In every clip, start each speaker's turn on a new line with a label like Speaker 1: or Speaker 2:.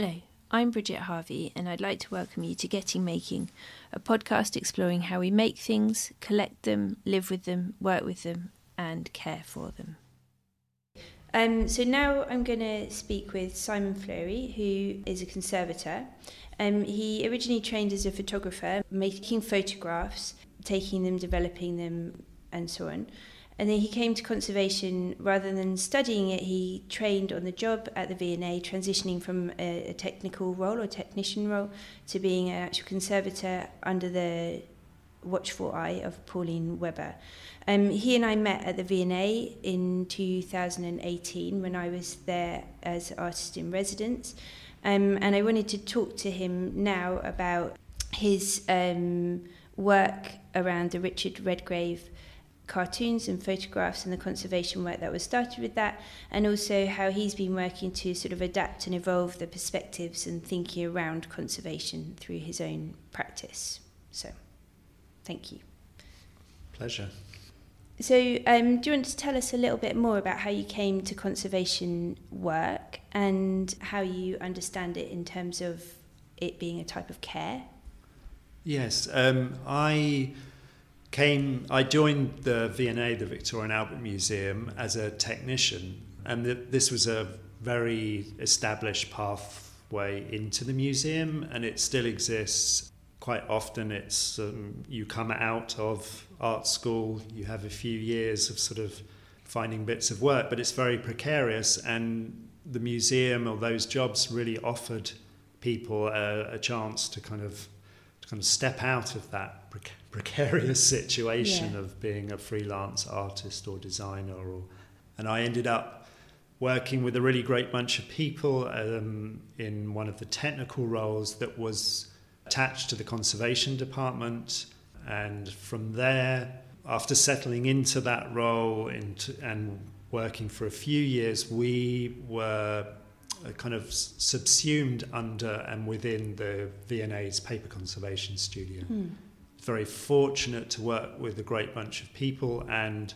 Speaker 1: Hello, I'm Bridget Harvey, and I'd like to welcome you to Getting Making, a podcast exploring how we make things, collect them, live with them, work with them, and care for them. Um, so now I'm going to speak with Simon Fleury, who is a conservator. Um, he originally trained as a photographer, making photographs, taking them, developing them, and so on. And then he came to conservation rather than studying it. He trained on the job at the V&A, transitioning from a, a technical role or technician role to being an actual conservator under the watchful eye of Pauline Webber. Um, he and I met at the V&A in 2018 when I was there as artist in residence. Um, and I wanted to talk to him now about his um, work around the Richard Redgrave cartoons and photographs and the conservation work that was started with that, and also how he's been working to sort of adapt and evolve the perspectives and thinking around conservation through his own practice. So, thank you.
Speaker 2: Pleasure.
Speaker 1: So, um, do you want to tell us a little bit more about how you came to conservation work and how you understand it in terms of it being a type of care?
Speaker 2: Yes, um, I came, I joined the V&A, the Victoria and Albert Museum, as a technician, and this was a very established pathway into the museum, and it still exists. Quite often, it's um, you come out of art school, you have a few years of sort of finding bits of work, but it's very precarious, and the museum or those jobs really offered people a, a chance to kind of to kind of step out of that precarious situation yeah. of being a freelance artist or designer or and I ended up working with a really great bunch of people um, in one of the technical roles that was attached to the conservation department and from there after settling into that role into, and working for a few years we were uh, kind of subsumed under and within the V&A's paper conservation studio. Hmm very fortunate to work with a great bunch of people and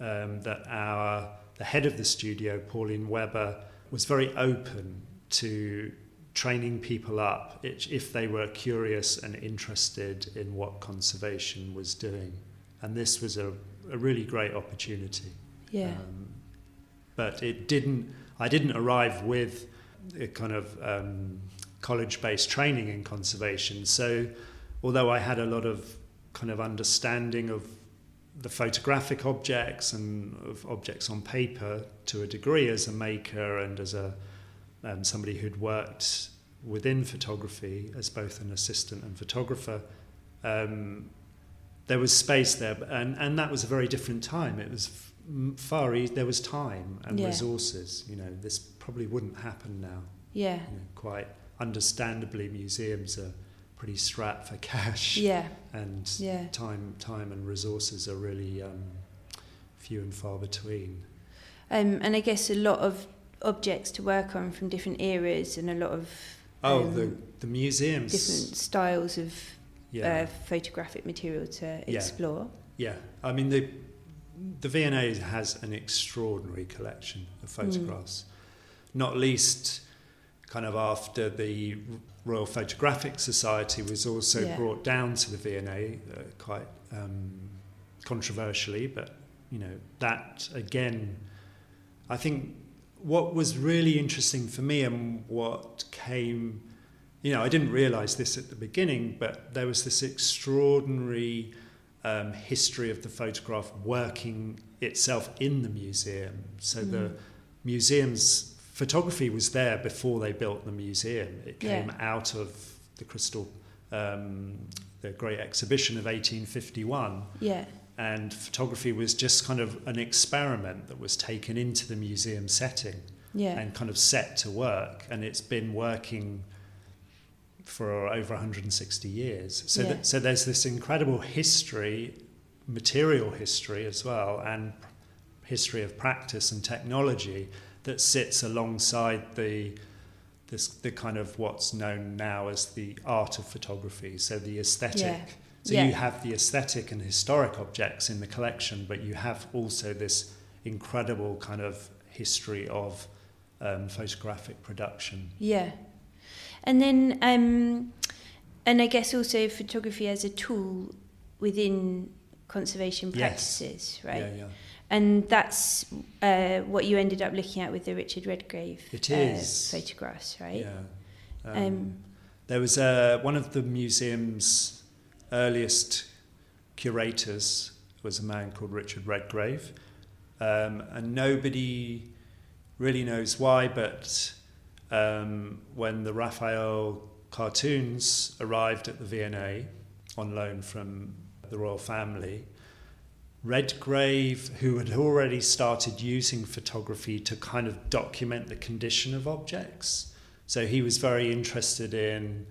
Speaker 2: um, that our the head of the studio, Pauline Webber, was very open to training people up if they were curious and interested in what conservation was doing. And this was a, a really great opportunity.
Speaker 1: Yeah. Um,
Speaker 2: but it didn't, I didn't arrive with a kind of um, college based training in conservation. So although I had a lot of kind of understanding of the photographic objects and of objects on paper to a degree as a maker and as a um, somebody who'd worked within photography as both an assistant and photographer. Um, there was space there, and, and that was a very different time. It was far easy. There was time and yeah. resources. You know, this probably wouldn't happen now.
Speaker 1: Yeah.
Speaker 2: You know, quite understandably, museums are pretty strapped for cash.
Speaker 1: Yeah.
Speaker 2: And
Speaker 1: yeah.
Speaker 2: time, time and resources are really um, few and far between.
Speaker 1: Um, and I guess a lot of objects to work on from different eras and a lot of
Speaker 2: oh um, the the museums
Speaker 1: different styles of yeah. uh, photographic material to explore.
Speaker 2: Yeah. yeah, I mean the the V&A has an extraordinary collection of hmm. photographs, mm. not least kind of after the Royal Photographic Society was also yeah. brought down to the V&A uh, quite um, controversially, but you know that again, I think what was really interesting for me and what came, you know, I didn't realise this at the beginning, but there was this extraordinary um, history of the photograph working itself in the museum. So mm. the museum's photography was there before they built the museum. It came yeah. out of the Crystal, um, the Great Exhibition of 1851.
Speaker 1: Yeah.
Speaker 2: And photography was just kind of an experiment that was taken into the museum setting
Speaker 1: yeah.
Speaker 2: and kind of set to work. And it's been working for over 160 years. So, yeah. so there's this incredible history, material history as well, and history of practice and technology that sits alongside the this the kind of what's known now as the art of photography. So the aesthetic. Yeah. So yeah. you have the aesthetic and historic objects in the collection, but you have also this incredible kind of history of um, photographic production.
Speaker 1: Yeah. And then, um, and I guess also photography as a tool within conservation
Speaker 2: Yes.
Speaker 1: practices, right?
Speaker 2: Yeah, yeah.
Speaker 1: And that's uh, what you ended up looking at with the Richard Redgrave
Speaker 2: It
Speaker 1: uh, photographs, right?
Speaker 2: Yeah.
Speaker 1: Um,
Speaker 2: There was uh, one of the museum's earliest curators was a man called Richard Redgrave, um, and nobody really knows why. But um, when the Raphael cartoons arrived at the V&A on loan from the royal family, Redgrave, who had already started using photography to kind of document the condition of objects, so he was very interested in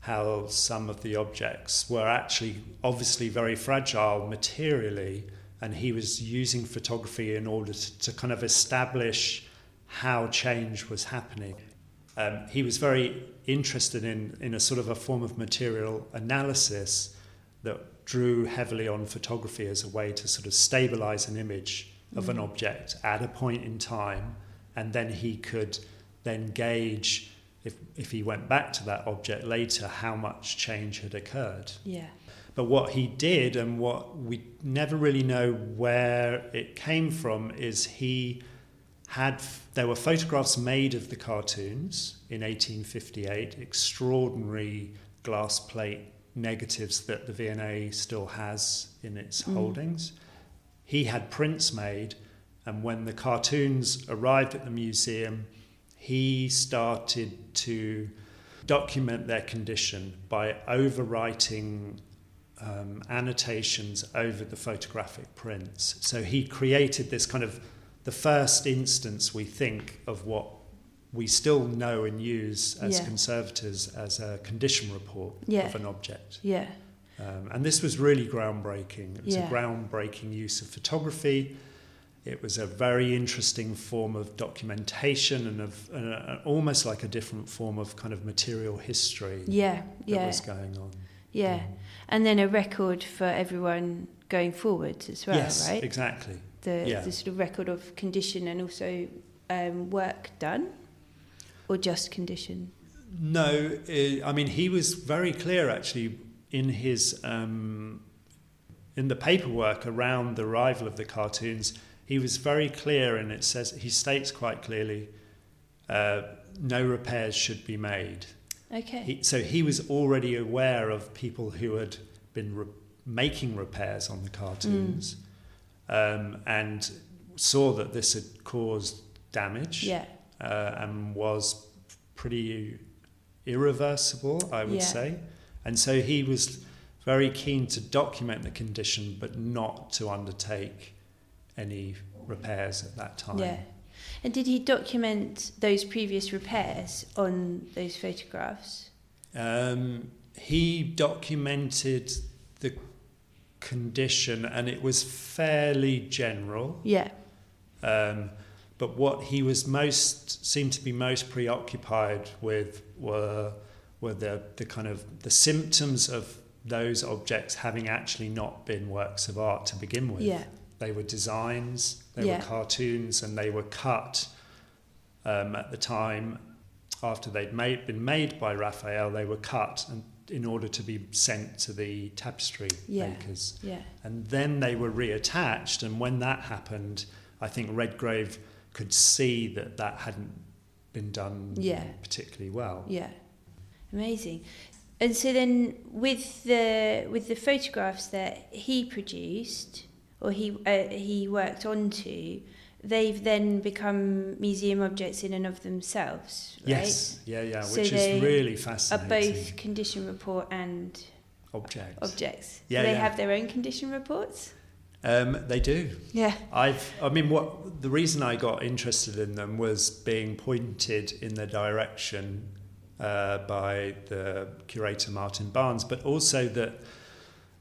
Speaker 2: how some of the objects were actually obviously very fragile materially, and he was using photography in order to, to kind of establish how change was happening. Um, he was very interested in, in a sort of a form of material analysis that drew heavily on photography as a way to sort of stabilize an image of an
Speaker 1: Mm.
Speaker 2: object at a point in time, and then he could then gauge if, if he went back to that object later how much change had occurred.
Speaker 1: yeah.
Speaker 2: But what he did, and what we never really know where it came from, is he had there were photographs made of the cartoons in 1858, extraordinary glass plate negatives that the V&A still has in its
Speaker 1: Mm.
Speaker 2: holdings. He had prints made, and when the cartoons arrived at the museum, he started to document their condition by overwriting um, annotations over the photographic prints. So he created this kind of the first instance, we think, of what we still know and use as
Speaker 1: Yeah.
Speaker 2: conservators as a condition report
Speaker 1: Yeah.
Speaker 2: of an object.
Speaker 1: Yeah.
Speaker 2: Um, and this was really groundbreaking. It was
Speaker 1: Yeah.
Speaker 2: a groundbreaking use of photography. It was a very interesting form of documentation and of uh, almost like a different form of kind of material history
Speaker 1: Yeah.
Speaker 2: that
Speaker 1: Yeah.
Speaker 2: was going on.
Speaker 1: Yeah. And then a record for everyone going forward as well,
Speaker 2: yes,
Speaker 1: right?
Speaker 2: exactly.
Speaker 1: The,
Speaker 2: yeah.
Speaker 1: the sort of record of condition and also um, work done or just condition.
Speaker 2: No, uh, I mean he was very clear actually in his um, in the paperwork around the arrival of the cartoons. He was very clear, and it says he states quite clearly, uh, no repairs should be made.
Speaker 1: Okay.
Speaker 2: He, so he was already aware of people who had been re- making repairs on the cartoons, um, and saw that this had caused damage
Speaker 1: yeah.
Speaker 2: Uh, and was pretty irreversible, I would
Speaker 1: Yeah.
Speaker 2: say. And so he was very keen to document the condition, but not to undertake any repairs at that time.
Speaker 1: Yeah. And did he document those previous repairs on those photographs?
Speaker 2: Um, he documented the condition, and it was fairly general.
Speaker 1: Yeah.
Speaker 2: Um, but what he was most seemed to be most preoccupied with were were the, the kind of the symptoms of those objects having actually not been works of art to begin with.
Speaker 1: Yeah.
Speaker 2: They were designs, they
Speaker 1: Yeah.
Speaker 2: were cartoons, and they were cut um, at the time after they'd made, been made by Raphael. They were cut and in order to be sent to the tapestry
Speaker 1: Yeah.
Speaker 2: makers
Speaker 1: Yeah.
Speaker 2: and then they were reattached and when that happened i think redgrave could see that that hadn't been done
Speaker 1: Yeah.
Speaker 2: particularly well
Speaker 1: Yeah. Amazing. And so then with the with the photographs that he produced or he uh, he worked onto, they've then become museum objects in and of themselves, right?
Speaker 2: yes yeah yeah
Speaker 1: So
Speaker 2: which is really fascinating.
Speaker 1: Are both condition report and
Speaker 2: objects
Speaker 1: objects.
Speaker 2: Yeah,
Speaker 1: Do they
Speaker 2: yeah.
Speaker 1: have their own condition reports?
Speaker 2: Um, they do
Speaker 1: Yeah.
Speaker 2: i've i mean what the reason i got interested in them was being pointed in the direction uh, by the curator martin barnes but also that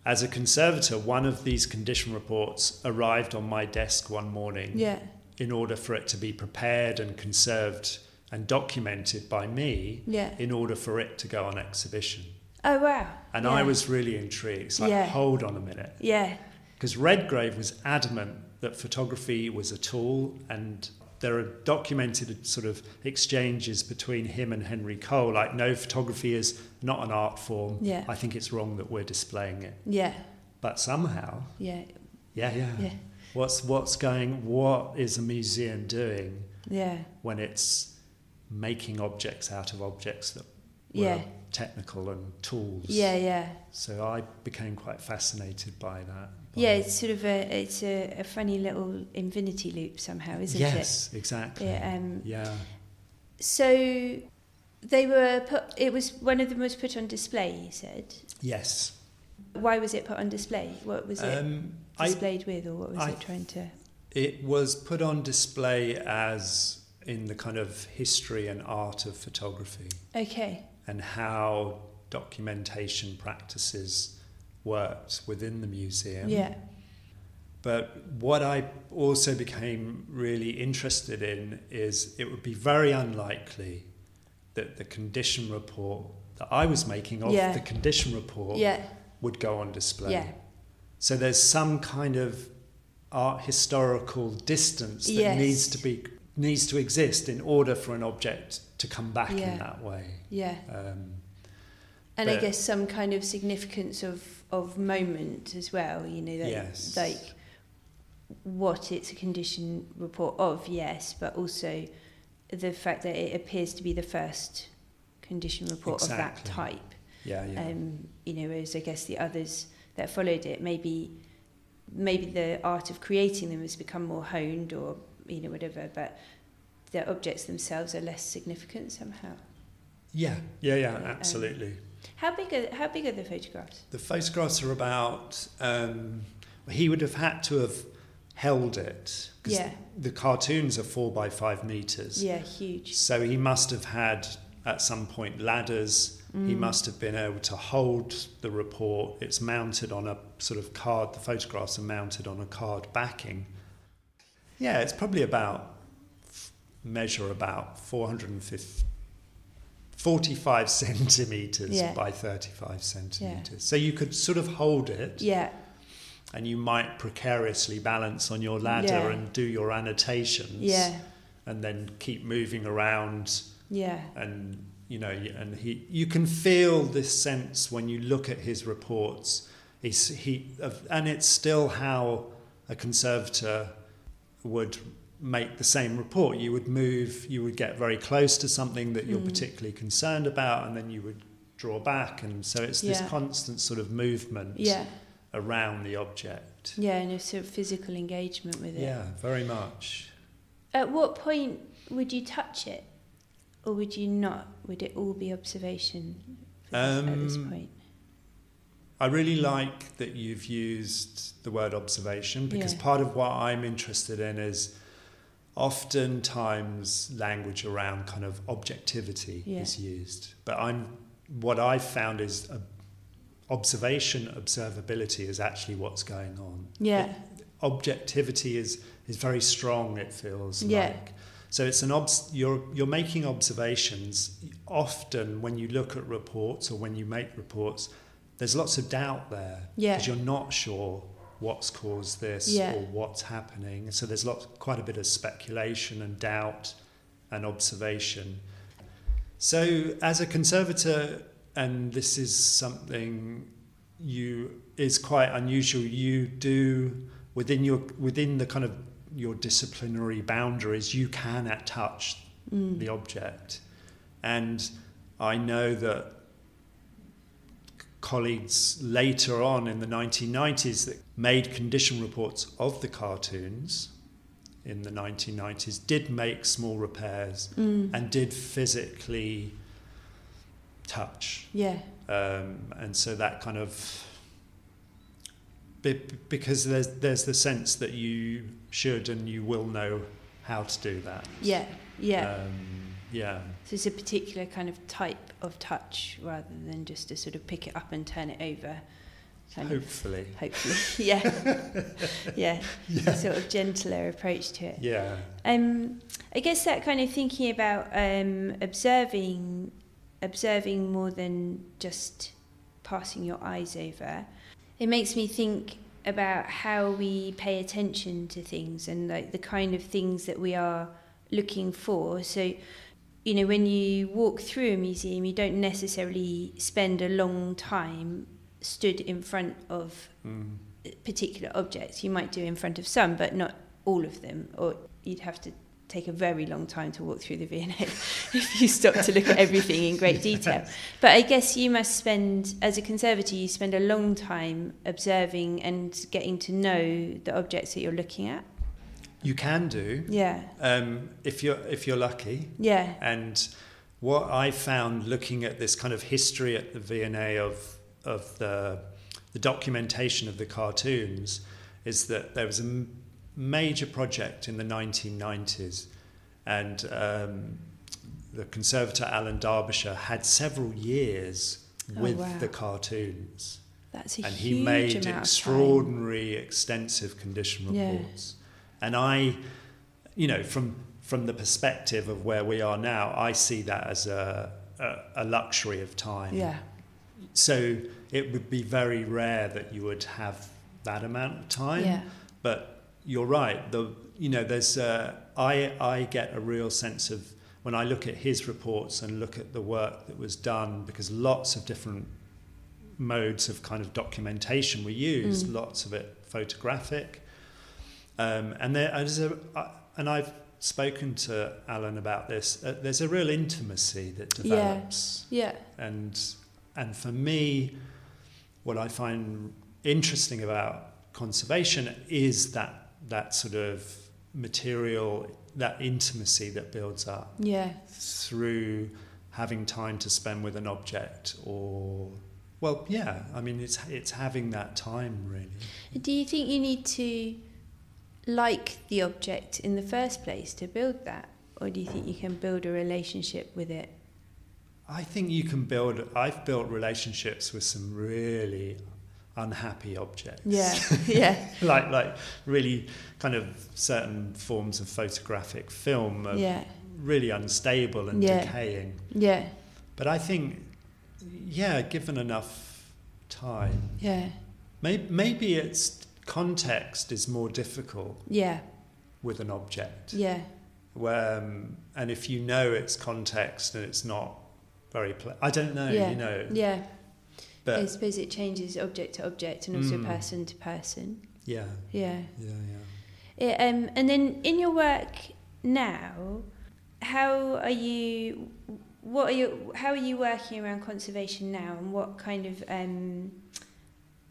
Speaker 2: as a conservator, one of these condition reports arrived on my desk one morning
Speaker 1: Yeah.
Speaker 2: in order for it to be prepared and conserved and documented by me
Speaker 1: Yeah.
Speaker 2: in order for it to go on exhibition.
Speaker 1: Oh wow.
Speaker 2: And
Speaker 1: yeah.
Speaker 2: I was really intrigued. It's like,
Speaker 1: Yeah.
Speaker 2: hold on a minute.
Speaker 1: Yeah.
Speaker 2: Because Redgrave was adamant that photography was a tool and there are documented sort of exchanges between him and Henry Cole, like no photography is not an art form.
Speaker 1: Yeah.
Speaker 2: I think it's wrong that we're displaying it.
Speaker 1: Yeah.
Speaker 2: But somehow,
Speaker 1: Yeah.
Speaker 2: yeah, yeah.
Speaker 1: Yeah.
Speaker 2: What's what's going? What is a museum doing
Speaker 1: Yeah.
Speaker 2: when it's making objects out of objects that were
Speaker 1: Yeah.
Speaker 2: technical and tools?
Speaker 1: Yeah. Yeah.
Speaker 2: So I became quite fascinated by that.
Speaker 1: Yeah. It's sort of a it's a, a funny little infinity loop somehow, isn't it?
Speaker 2: yes, exactly.
Speaker 1: Yeah, um,
Speaker 2: yeah.
Speaker 1: So they were put. It was one of them was put on display. You said.
Speaker 2: Yes.
Speaker 1: Why was it put on display? What was it
Speaker 2: Um, I,
Speaker 1: displayed with, or what was
Speaker 2: I-
Speaker 1: it trying to?
Speaker 2: it was put on display as in the kind of history and art of photography
Speaker 1: Okay.
Speaker 2: and how documentation practices worked within the museum.
Speaker 1: Yeah.
Speaker 2: But what I also became really interested in is it would be very unlikely that the condition report that I was making of
Speaker 1: Yeah.
Speaker 2: the condition report
Speaker 1: Yeah.
Speaker 2: would go on display.
Speaker 1: Yeah.
Speaker 2: So there's some kind of art historical distance that
Speaker 1: Yes.
Speaker 2: needs to be needs to exist in order for an object to come back in that way.
Speaker 1: Yeah.
Speaker 2: Um,
Speaker 1: And I guess some kind of significance of of moment as well. You know, that,
Speaker 2: Yes.
Speaker 1: like what it's a condition report of, yes, but also the fact that it appears to be the first condition report of that type.
Speaker 2: yeah, yeah.
Speaker 1: um, you know, whereas I guess the others that followed it, maybe maybe the art of creating them has become more honed or, you know, whatever, but the objects themselves are less significant somehow.
Speaker 2: yeah, yeah, yeah,
Speaker 1: Um,
Speaker 2: absolutely.
Speaker 1: How big are, how big are the photographs?
Speaker 2: The photographs are about. Um, he would have had to have held it because
Speaker 1: Yeah.
Speaker 2: the cartoons are four by five meters.
Speaker 1: Yeah, huge.
Speaker 2: So he must have had at some point ladders. He
Speaker 1: Mm.
Speaker 2: must have been able to hold the report. It's mounted on a sort of card. The photographs are mounted on a card backing. Yeah, it's probably about measure about 450 45 centimeters
Speaker 1: Yeah.
Speaker 2: by 35 centimeters. So you could sort of hold it.
Speaker 1: Yeah,
Speaker 2: and you might precariously balance on your ladder
Speaker 1: Yeah.
Speaker 2: and do your annotations.
Speaker 1: Yeah,
Speaker 2: and then keep moving around.
Speaker 1: Yeah,
Speaker 2: and you know and he you can feel this sense when you look at his reports. He's he and it's still how a conservator would make the same report you would move you would get very close to something that you're
Speaker 1: Mm.
Speaker 2: particularly concerned about and then you would draw back and so it's this constant sort of movement
Speaker 1: yeah,
Speaker 2: around the object
Speaker 1: yeah, and a sort of physical engagement with it.
Speaker 2: yeah very much
Speaker 1: At what point would you touch it, or would you not? Would it all be observation this- at this
Speaker 2: Um,
Speaker 1: point?
Speaker 2: I really like that you've used the word observation because
Speaker 1: Yeah.
Speaker 2: part of what I'm interested in is oftentimes language around kind of objectivity
Speaker 1: Yeah.
Speaker 2: is used. But I'm what I've found is observation observability is actually what's going on.
Speaker 1: Yeah,
Speaker 2: Objectivity is is very strong it feels
Speaker 1: Yeah.
Speaker 2: like. So it's an obs- you're you're making observations often when you look at reports or when you make reports there's lots of doubt there
Speaker 1: Yeah.
Speaker 2: because you're not sure what's caused this
Speaker 1: Yeah.
Speaker 2: or what's happening. So there's lots, quite a bit of speculation and doubt and observation. So as a conservator, and this is something you is quite unusual. You do within your within the kind of your disciplinary boundaries, you can at touch
Speaker 1: mm.
Speaker 2: the object. And I know that colleagues later on in the 1990s that made condition reports of the cartoons in the 1990s did make small repairs
Speaker 1: Mm.
Speaker 2: and did physically touch.
Speaker 1: yeah,
Speaker 2: Um, and so that kind of because there's there's the sense that you should and you will know how to do that.
Speaker 1: yeah, yeah.
Speaker 2: Um, yeah.
Speaker 1: so it's a particular kind of type of touch rather than just to sort of pick it up and turn it over. Kind of,
Speaker 2: Hopefully.
Speaker 1: hopefully, yeah, yeah,
Speaker 2: Yeah.
Speaker 1: sort of gentler approach to it.
Speaker 2: Yeah.
Speaker 1: Um, I guess that kind of thinking about um, observing, observing more than just passing your eyes over, it makes me think about how we pay attention to things and like the kind of things that we are looking for. So, you know, when you walk through a museum, you don't necessarily spend a long time stood in front of
Speaker 2: Mm.
Speaker 1: particular objects. You might do in front of some, but not all of them, or you'd have to take a very long time to walk through the V&A if you stop to look at everything in great detail. But I guess you must spend, as a conservator, you spend a long time observing and getting to know the objects that you're looking at.
Speaker 2: You can do
Speaker 1: Yeah,
Speaker 2: um, if you're if you're lucky.
Speaker 1: yeah,
Speaker 2: And what I found looking at this kind of history at the V&A of of the the documentation of the cartoons is that there was a m- major project in the 1990s, and um, the conservator Alan Derbyshire had several years
Speaker 1: Oh,
Speaker 2: with
Speaker 1: wow.
Speaker 2: the cartoons,
Speaker 1: that's a
Speaker 2: and
Speaker 1: huge
Speaker 2: he made
Speaker 1: amount
Speaker 2: extraordinary, extensive condition
Speaker 1: Yeah.
Speaker 2: And I, you know, from from the perspective of where we are now, I see that as a a, a luxury of time.
Speaker 1: Yeah,
Speaker 2: So it would be very rare that you would have that amount of time.
Speaker 1: yeah,
Speaker 2: But you're right. The you know there's uh, I I get a real sense of when I look at his reports and look at the work that was done because lots of different modes of kind of documentation were used.
Speaker 1: Mm.
Speaker 2: Lots of it photographic, um, and there a and I've spoken to Alan about this. Uh, there's a real intimacy that develops. Yeah.
Speaker 1: yeah,
Speaker 2: and and for me what i find interesting about conservation is that that sort of material that intimacy that builds up
Speaker 1: yeah,
Speaker 2: through having time to spend with an object or well yeah i mean it's it's having that time really
Speaker 1: Do you think you need to like the object in the first place to build that? Or do you think you can build a relationship with it?
Speaker 2: i think you can build i've built relationships with some really unhappy objects
Speaker 1: Yeah, yeah,
Speaker 2: like like really kind of certain forms of photographic film are
Speaker 1: yeah,
Speaker 2: really unstable and
Speaker 1: Yeah.
Speaker 2: decaying.
Speaker 1: yeah,
Speaker 2: But I think, yeah, given enough time,
Speaker 1: yeah,
Speaker 2: maybe, maybe its context is more difficult
Speaker 1: yeah,
Speaker 2: with an object.
Speaker 1: yeah,
Speaker 2: Where, um, and if you know its context and it's not very, pl- I don't know,
Speaker 1: Yeah.
Speaker 2: you know,
Speaker 1: yeah.
Speaker 2: But I
Speaker 1: suppose it changes object to object and also
Speaker 2: Mm.
Speaker 1: person to person.
Speaker 2: yeah,
Speaker 1: Yeah.
Speaker 2: yeah, yeah.
Speaker 1: It, um, and then in your work now, how are you? What are you? How are you working around conservation now, and what kind of um,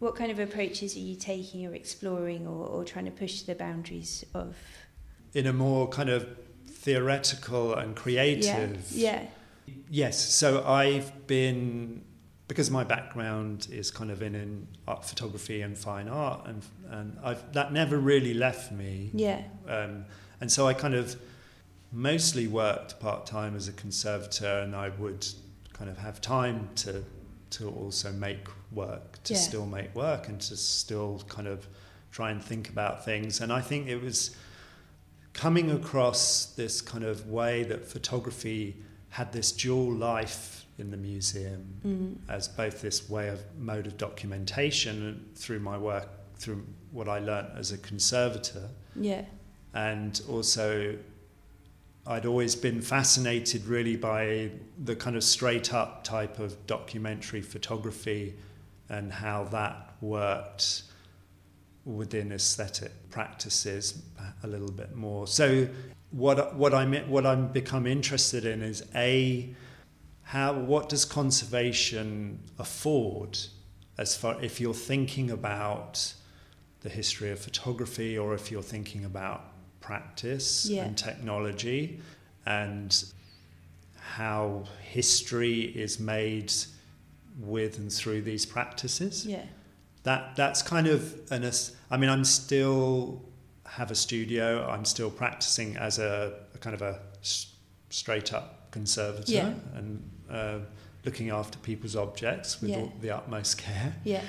Speaker 1: what kind of approaches are you taking or exploring or, or trying to push the boundaries of?
Speaker 2: In a more kind of theoretical and creative
Speaker 1: Yeah. yeah.
Speaker 2: Yes, so I've been because my background is kind of in, in art photography and fine art, and and I've that never really left me,
Speaker 1: Yeah.
Speaker 2: um, and so I kind of mostly worked part time as a conservator, and I would kind of have time to to also make work, to
Speaker 1: Yeah.
Speaker 2: still make work, and to still kind of try and think about things, and I think it was coming across this kind of way that photography had this dual life in the museum
Speaker 1: Mm.
Speaker 2: as both this way of mode of documentation through my work through what I learnt as a conservator
Speaker 1: Yeah.
Speaker 2: and also I'd always been fascinated really by the kind of straight up type of documentary photography and how that worked within aesthetic practices a little bit more. So what what I'm what I'm become interested in is a how what does conservation afford as far if you're thinking about the history of photography or if you're thinking about practice
Speaker 1: Yeah.
Speaker 2: and technology and how history is made with and through these practices
Speaker 1: Yeah.
Speaker 2: that that's kind of an as- I mean I'm still have a studio I'm still practicing as a, a kind of a straight up conservator
Speaker 1: Yeah.
Speaker 2: and uh, looking after people's objects with
Speaker 1: Yeah.
Speaker 2: all, the utmost care
Speaker 1: Yeah.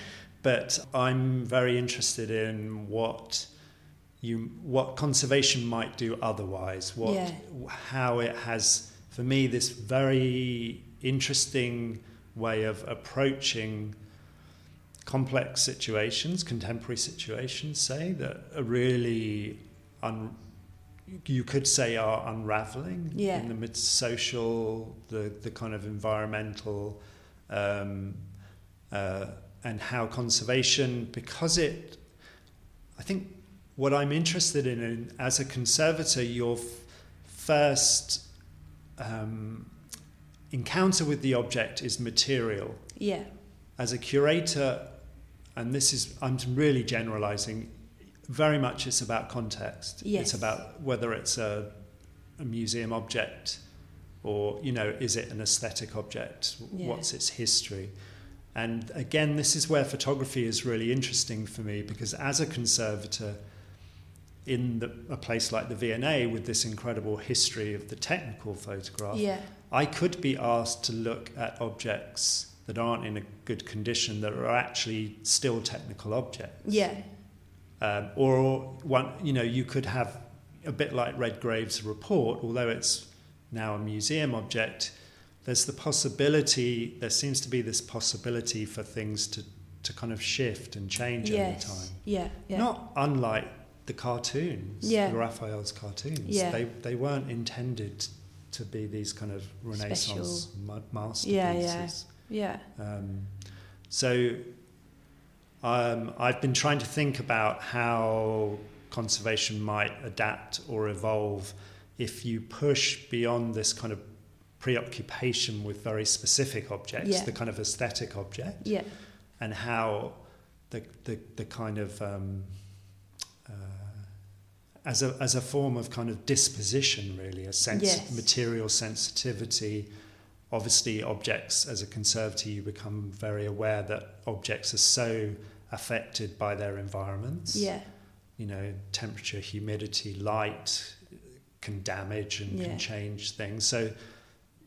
Speaker 2: but I'm very interested in what you what conservation might do otherwise what
Speaker 1: Yeah.
Speaker 2: how it has for me this very interesting way of approaching complex situations contemporary situations say that are really un, you could say are unraveling
Speaker 1: Yeah.
Speaker 2: in the mid social, the the kind of environmental, um, uh, and how conservation because it. I think what I'm interested in, in as a conservator, your f- first um, encounter with the object is material.
Speaker 1: Yeah.
Speaker 2: As a curator, and this is I'm really generalizing. Very much, it's about context.
Speaker 1: Yes.
Speaker 2: It's about whether it's a, a museum object, or you know, is it an aesthetic object?
Speaker 1: Yeah.
Speaker 2: What's its history? And again, this is where photography is really interesting for me because as a conservator, in the, a place like the V&A with this incredible history of the technical photograph,
Speaker 1: Yeah.
Speaker 2: I could be asked to look at objects that aren't in a good condition that are actually still technical objects.
Speaker 1: Yeah.
Speaker 2: Um, or one, you know, you could have a bit like Redgrave's report, although it's now a museum object. There's the possibility. There seems to be this possibility for things to to kind of shift and change over time.
Speaker 1: Yeah. Yeah.
Speaker 2: Not unlike the cartoons,
Speaker 1: Yeah.
Speaker 2: the Raphael's cartoons.
Speaker 1: Yeah.
Speaker 2: They they weren't intended to be these kind of Renaissance ma- masterpieces.
Speaker 1: Yeah, yeah. yeah.
Speaker 2: Um, so um, I've been trying to think about how conservation might adapt or evolve if you push beyond this kind of preoccupation with very specific objects,
Speaker 1: Yeah.
Speaker 2: the kind of aesthetic object,
Speaker 1: Yeah.
Speaker 2: and how the, the, the kind of um, as a as a form of kind of disposition, really, a sense
Speaker 1: Yes.
Speaker 2: material sensitivity. Obviously, objects as a conservator, you become very aware that objects are so affected by their environments.
Speaker 1: Yeah.
Speaker 2: You know, temperature, humidity, light can damage and
Speaker 1: Yeah.
Speaker 2: can change things. So,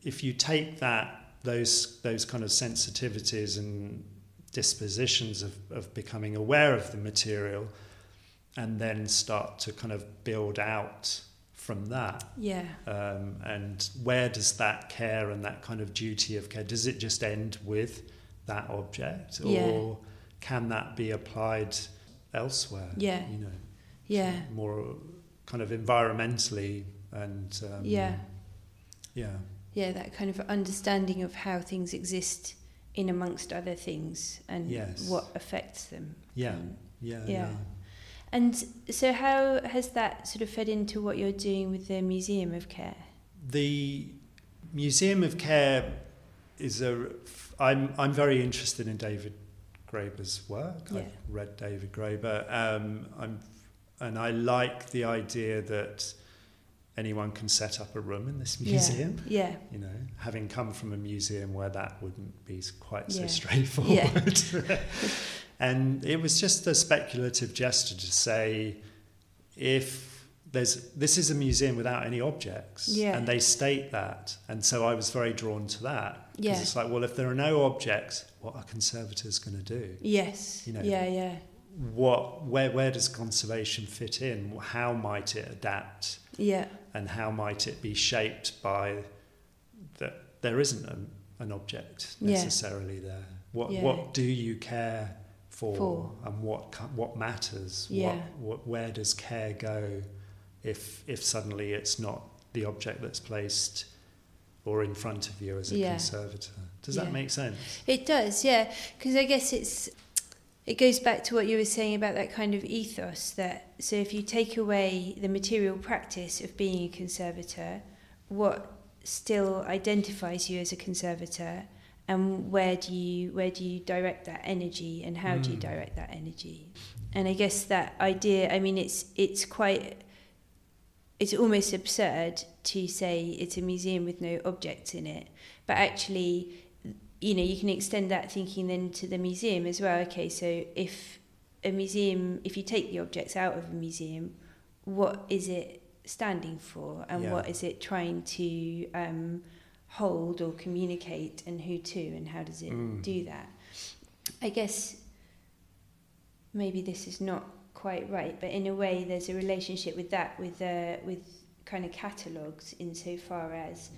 Speaker 2: if you take that those those kind of sensitivities and dispositions of, of becoming aware of the material and then start to kind of build out from that
Speaker 1: Yeah.
Speaker 2: um, and where does that care and that kind of duty of care does it just end with that object or
Speaker 1: Yeah.
Speaker 2: can that be applied elsewhere
Speaker 1: Yeah.
Speaker 2: you know
Speaker 1: Yeah.
Speaker 2: more kind of environmentally and um,
Speaker 1: Yeah.
Speaker 2: yeah
Speaker 1: Yeah. That kind of understanding of how things exist in amongst other things and
Speaker 2: Yes.
Speaker 1: what affects them.
Speaker 2: yeah
Speaker 1: Um,
Speaker 2: yeah
Speaker 1: Yeah.
Speaker 2: yeah
Speaker 1: And so, how has that sort of fed into what you're doing with the Museum of Care?
Speaker 2: The Museum of Care is a. I'm I'm very interested in David Graeber's work.
Speaker 1: Yeah.
Speaker 2: I've read David Graeber. Um, I'm, and I like the idea that anyone can set up a room in this
Speaker 1: Yeah.
Speaker 2: museum.
Speaker 1: Yeah.
Speaker 2: You know, having come from a museum where that wouldn't be quite so straightforward. Yeah. and it was just a speculative gesture to say, if there's this is a museum without any objects,
Speaker 1: Yeah.
Speaker 2: and they state that, and so I was very drawn to that because
Speaker 1: Yeah.
Speaker 2: it's like, well, if there are no objects, what are conservators going to do?
Speaker 1: Yes.
Speaker 2: You know.
Speaker 1: Yeah. Yeah.
Speaker 2: What, where, where does conservation fit in? How might it adapt?
Speaker 1: Yeah.
Speaker 2: and how might it be shaped by that there isn't an, an object
Speaker 1: Yeah.
Speaker 2: necessarily there what
Speaker 1: Yeah.
Speaker 2: what do you care for,
Speaker 1: For.
Speaker 2: and what what matters
Speaker 1: Yeah.
Speaker 2: what, what where does care go if if suddenly it's not the object that's placed or in front of you as a
Speaker 1: Yeah.
Speaker 2: conservator does
Speaker 1: Yeah.
Speaker 2: that make sense
Speaker 1: It does, yeah, because I guess it's it goes back to what you were saying about that kind of ethos that so if you take away the material practice of being a conservator, what still identifies you as a conservator and where do you where do you direct that energy and how do you
Speaker 2: Mm.
Speaker 1: direct that energy? And I guess that idea, I mean it's it's quite it's almost absurd to say it's a museum with no objects in it, but actually you know, you can extend that thinking then to the museum as well. Okay, so if a museum, if you take the objects out of a museum, what is it standing for, and
Speaker 2: Yeah.
Speaker 1: what is it trying to um, hold or communicate, and who to, and how does it
Speaker 2: Mm.
Speaker 1: do that? I guess maybe this is not quite right, but in a way, there's a relationship with that, with uh, with kind of catalogues, insofar as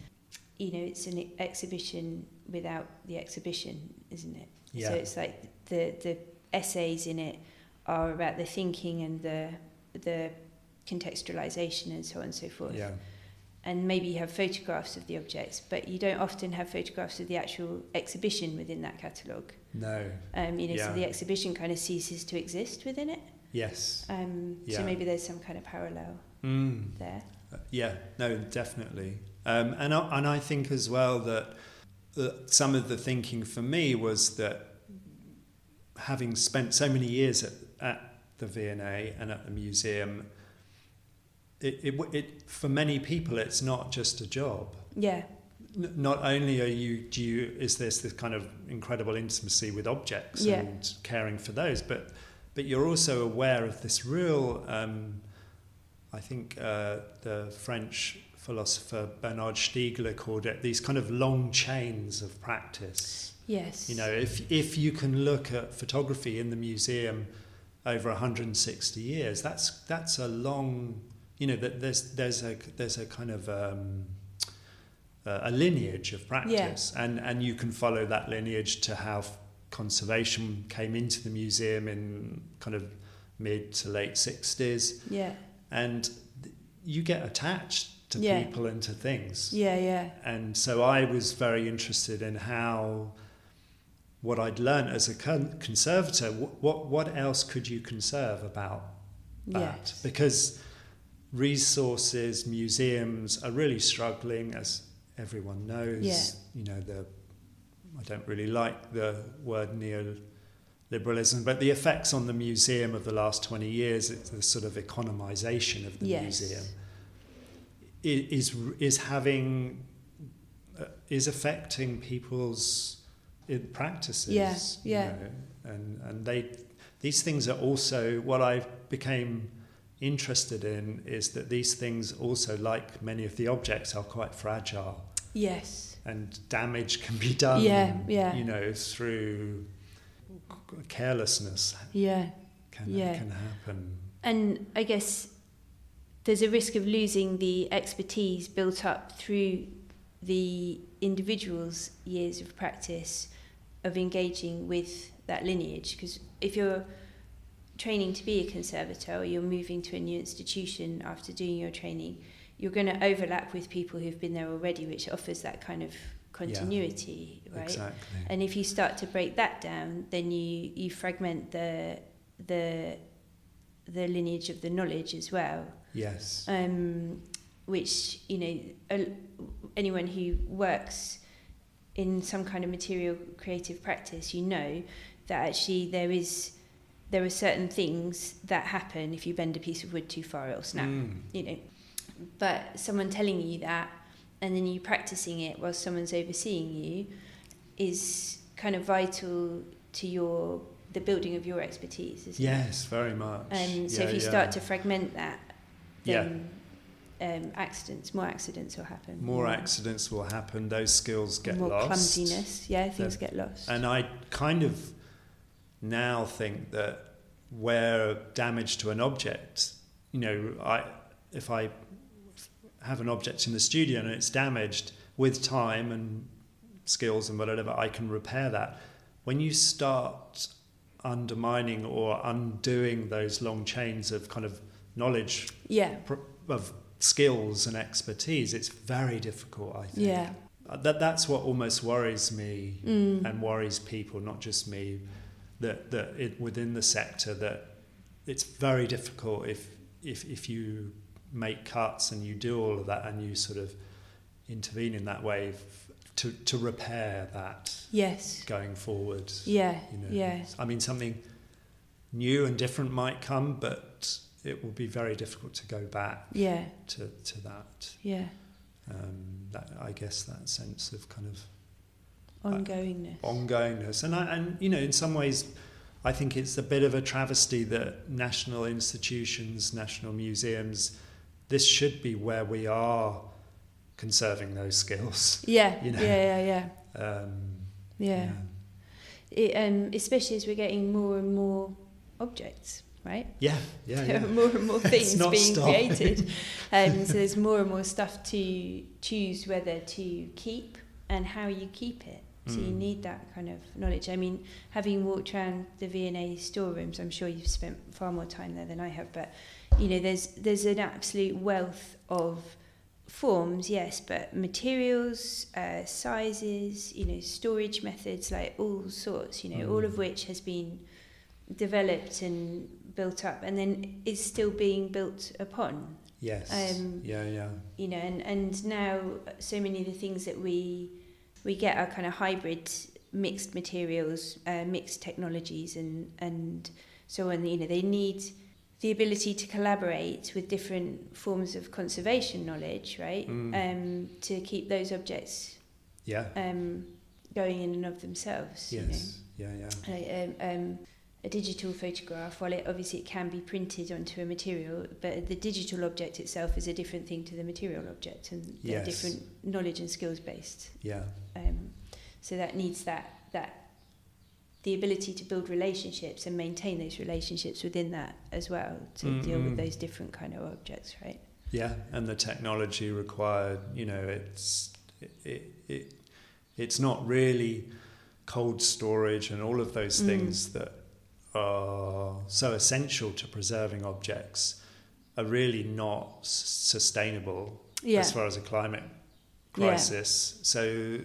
Speaker 1: you know, it's an exhibition without the exhibition, isn't it?
Speaker 2: Yeah.
Speaker 1: So it's like the the essays in it are about the thinking and the the contextualization and so on and so forth.
Speaker 2: Yeah.
Speaker 1: And maybe you have photographs of the objects, but you don't often have photographs of the actual exhibition within that catalogue.
Speaker 2: No.
Speaker 1: Um, you know,
Speaker 2: Yeah.
Speaker 1: so the exhibition kind of ceases to exist within it.
Speaker 2: Yes.
Speaker 1: Um,
Speaker 2: Yeah.
Speaker 1: So maybe there's some kind of parallel
Speaker 2: Mm.
Speaker 1: there.
Speaker 2: Yeah, no, definitely. Um, and, I, and I think as well that, that some of the thinking for me was that having spent so many years at, at the V&A and at the museum, it, it, it, for many people, it's not just a job.
Speaker 1: Yeah,
Speaker 2: N- Not only are you, do you, is this this kind of incredible intimacy with objects
Speaker 1: Yeah.
Speaker 2: and caring for those, but but you're also aware of this real. Um, I think uh, the French philosopher Bernard Stiegler called it these kind of long chains of practice.
Speaker 1: yes.
Speaker 2: You know, if if you can look at photography in the museum over 160 years, that's that's a long. You know, that there's there's a there's a kind of um, a lineage of practice, and and you can follow that lineage to how f- conservation came into the museum in kind of mid to late 60s,
Speaker 1: Yeah,
Speaker 2: and th- you get attached to
Speaker 1: Yeah.
Speaker 2: people and to things
Speaker 1: yeah, yeah,
Speaker 2: and so I was very interested in how what I'd learned as a con- conservator. What, what what else could you conserve about that?
Speaker 1: yes.
Speaker 2: Because resources, museums are really struggling, as everyone knows.
Speaker 1: Yeah.
Speaker 2: You know the. I don't really like the word neoliberalism, but the effects on the museum of the last 20 years, it's the sort of economization of the
Speaker 1: Yes.
Speaker 2: museum, is, is having uh, is affecting people's uh, practices.
Speaker 1: Yeah,
Speaker 2: you
Speaker 1: yeah.
Speaker 2: know, and and they these things are also what I became interested in is that these things also, like many of the objects, are quite fragile
Speaker 1: Yes.
Speaker 2: and damage can be done.
Speaker 1: Yeah, yeah.
Speaker 2: You know, through carelessness
Speaker 1: Yeah.
Speaker 2: can
Speaker 1: Yeah.
Speaker 2: can happen.
Speaker 1: And I guess there's a risk of losing the expertise built up through the individual's years of practice of engaging with that lineage. Because if you're training to be a conservator or you're moving to a new institution after doing your training, you're going to overlap with people who've been there already, which offers that kind of continuity, right?
Speaker 2: Exactly.
Speaker 1: And if you start to break that down, then you, you fragment the the the lineage of the knowledge as well.
Speaker 2: yes.
Speaker 1: Um, which you know, a- anyone who works in some kind of material creative practice, you know that actually there is there are certain things that happen if you bend a piece of wood too far, it'll snap
Speaker 2: Mm.
Speaker 1: you know. But someone telling you that and then you practicing it while someone's overseeing you is kind of vital to your the building of your expertise, isn't
Speaker 2: Yes, very much.
Speaker 1: it? And so
Speaker 2: Yeah,
Speaker 1: if you
Speaker 2: yeah.
Speaker 1: start to fragment that,
Speaker 2: Yeah.
Speaker 1: then um, accidents, more accidents will happen.
Speaker 2: more accidents will happen. Those skills get
Speaker 1: more
Speaker 2: lost.
Speaker 1: More clumsiness. Yeah, things
Speaker 2: The-
Speaker 1: get lost.
Speaker 2: And I kind of now think that where damage to an object, you know, I if I have an object in the studio and it's damaged with time and skills and whatever, I can repair that. When you start undermining or undoing those long chains of kind of knowledge
Speaker 1: yeah,
Speaker 2: pr- of skills and expertise, it's very difficult. I think.
Speaker 1: yeah,
Speaker 2: Uh, That that's what almost worries me
Speaker 1: mm.
Speaker 2: and worries people, not just me. That that it, within the sector that it's very difficult if if if you make cuts and you do all of that and you sort of intervene in that way f- to to repair that
Speaker 1: yes,
Speaker 2: going forward.
Speaker 1: yeah,
Speaker 2: You know,
Speaker 1: yeah,
Speaker 2: I mean something new and different might come, but it will be very difficult to go back
Speaker 1: yeah,
Speaker 2: to to that.
Speaker 1: yeah.
Speaker 2: Um, that I guess that sense of kind of
Speaker 1: Ongoingness.
Speaker 2: ongoingness. And I, and you know, in some ways, I think it's a bit of a travesty that national institutions, national museums, this should be where we are conserving those skills.
Speaker 1: yeah,
Speaker 2: you know.
Speaker 1: yeah, yeah, yeah,
Speaker 2: Um,
Speaker 1: yeah. It, um, especially as we're getting more and more objects, right?
Speaker 2: yeah, yeah,
Speaker 1: There
Speaker 2: yeah.
Speaker 1: are more and more things being
Speaker 2: stopping.
Speaker 1: created. Um, so there's more and more stuff to choose whether to keep and how you keep it. So you
Speaker 2: Mm.
Speaker 1: need that kind of knowledge. I mean, having walked around the V&A storerooms, I'm sure you've spent far more time there than I have, but you know, there's there's an absolute wealth of forms, yes, but materials, uh, sizes, you know, storage methods, like all sorts, you know, all of
Speaker 2: Mm.
Speaker 1: which has been developed and built up and then is still being built upon
Speaker 2: Yes.
Speaker 1: Um,
Speaker 2: yeah, yeah.
Speaker 1: you know and, and now so many of the things that we we get are kind of hybrid mixed materials uh, mixed technologies and and so on you know they need the ability to collaborate with different forms of conservation knowledge right
Speaker 2: Mm.
Speaker 1: um to keep those objects
Speaker 2: Yeah.
Speaker 1: um going in and of themselves you know
Speaker 2: yes. Yeah, yeah.
Speaker 1: like, um, um, a digital photograph, while it obviously it can be printed onto a material, but the digital object itself is a different thing to the material object, and
Speaker 2: Yes.
Speaker 1: different knowledge and skills based.
Speaker 2: Yeah.
Speaker 1: Um, so that needs that that the ability to build relationships and maintain those relationships within that as well to deal with those different kind of objects, right?
Speaker 2: Yeah, and the technology required, you know, it's it, it, it it's not really cold storage and all of those
Speaker 1: Mm.
Speaker 2: things that are so essential to preserving objects are really not s- sustainable
Speaker 1: Yeah,
Speaker 2: as far as a climate
Speaker 1: Yeah.
Speaker 2: crisis. So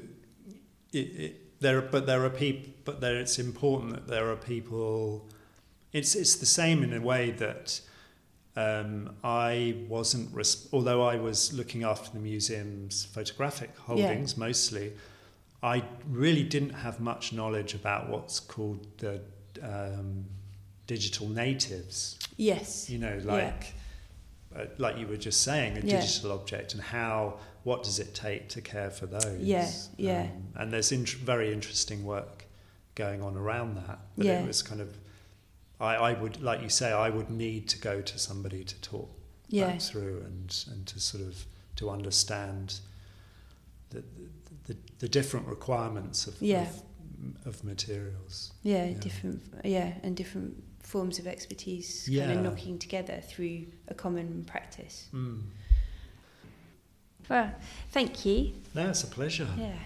Speaker 2: it, it, there, but there are people, but there, it's important that there are people. It's it's the same in a way that um, I wasn't, res- although I was looking after the museum's photographic holdings mostly. I really didn't have much knowledge about what's called the um, digital natives
Speaker 1: yes,
Speaker 2: you know like uh, like you were just saying a
Speaker 1: Yeah.
Speaker 2: digital object and how what does it take to care for those
Speaker 1: Yeah, yeah.
Speaker 2: Um, and there's int- very interesting work going on around that but
Speaker 1: Yeah.
Speaker 2: it was kind of I, I would like you say I would need to go to somebody to talk
Speaker 1: yeah,
Speaker 2: through and and to sort of to understand the the, the different requirements of,
Speaker 1: Yeah.
Speaker 2: of of materials
Speaker 1: yeah,
Speaker 2: Yeah.
Speaker 1: different, yeah, and different forms of expertise kind of knocking together through a common practice.
Speaker 2: mm.
Speaker 1: Well, thank you.
Speaker 2: no it's a pleasure
Speaker 1: Yeah.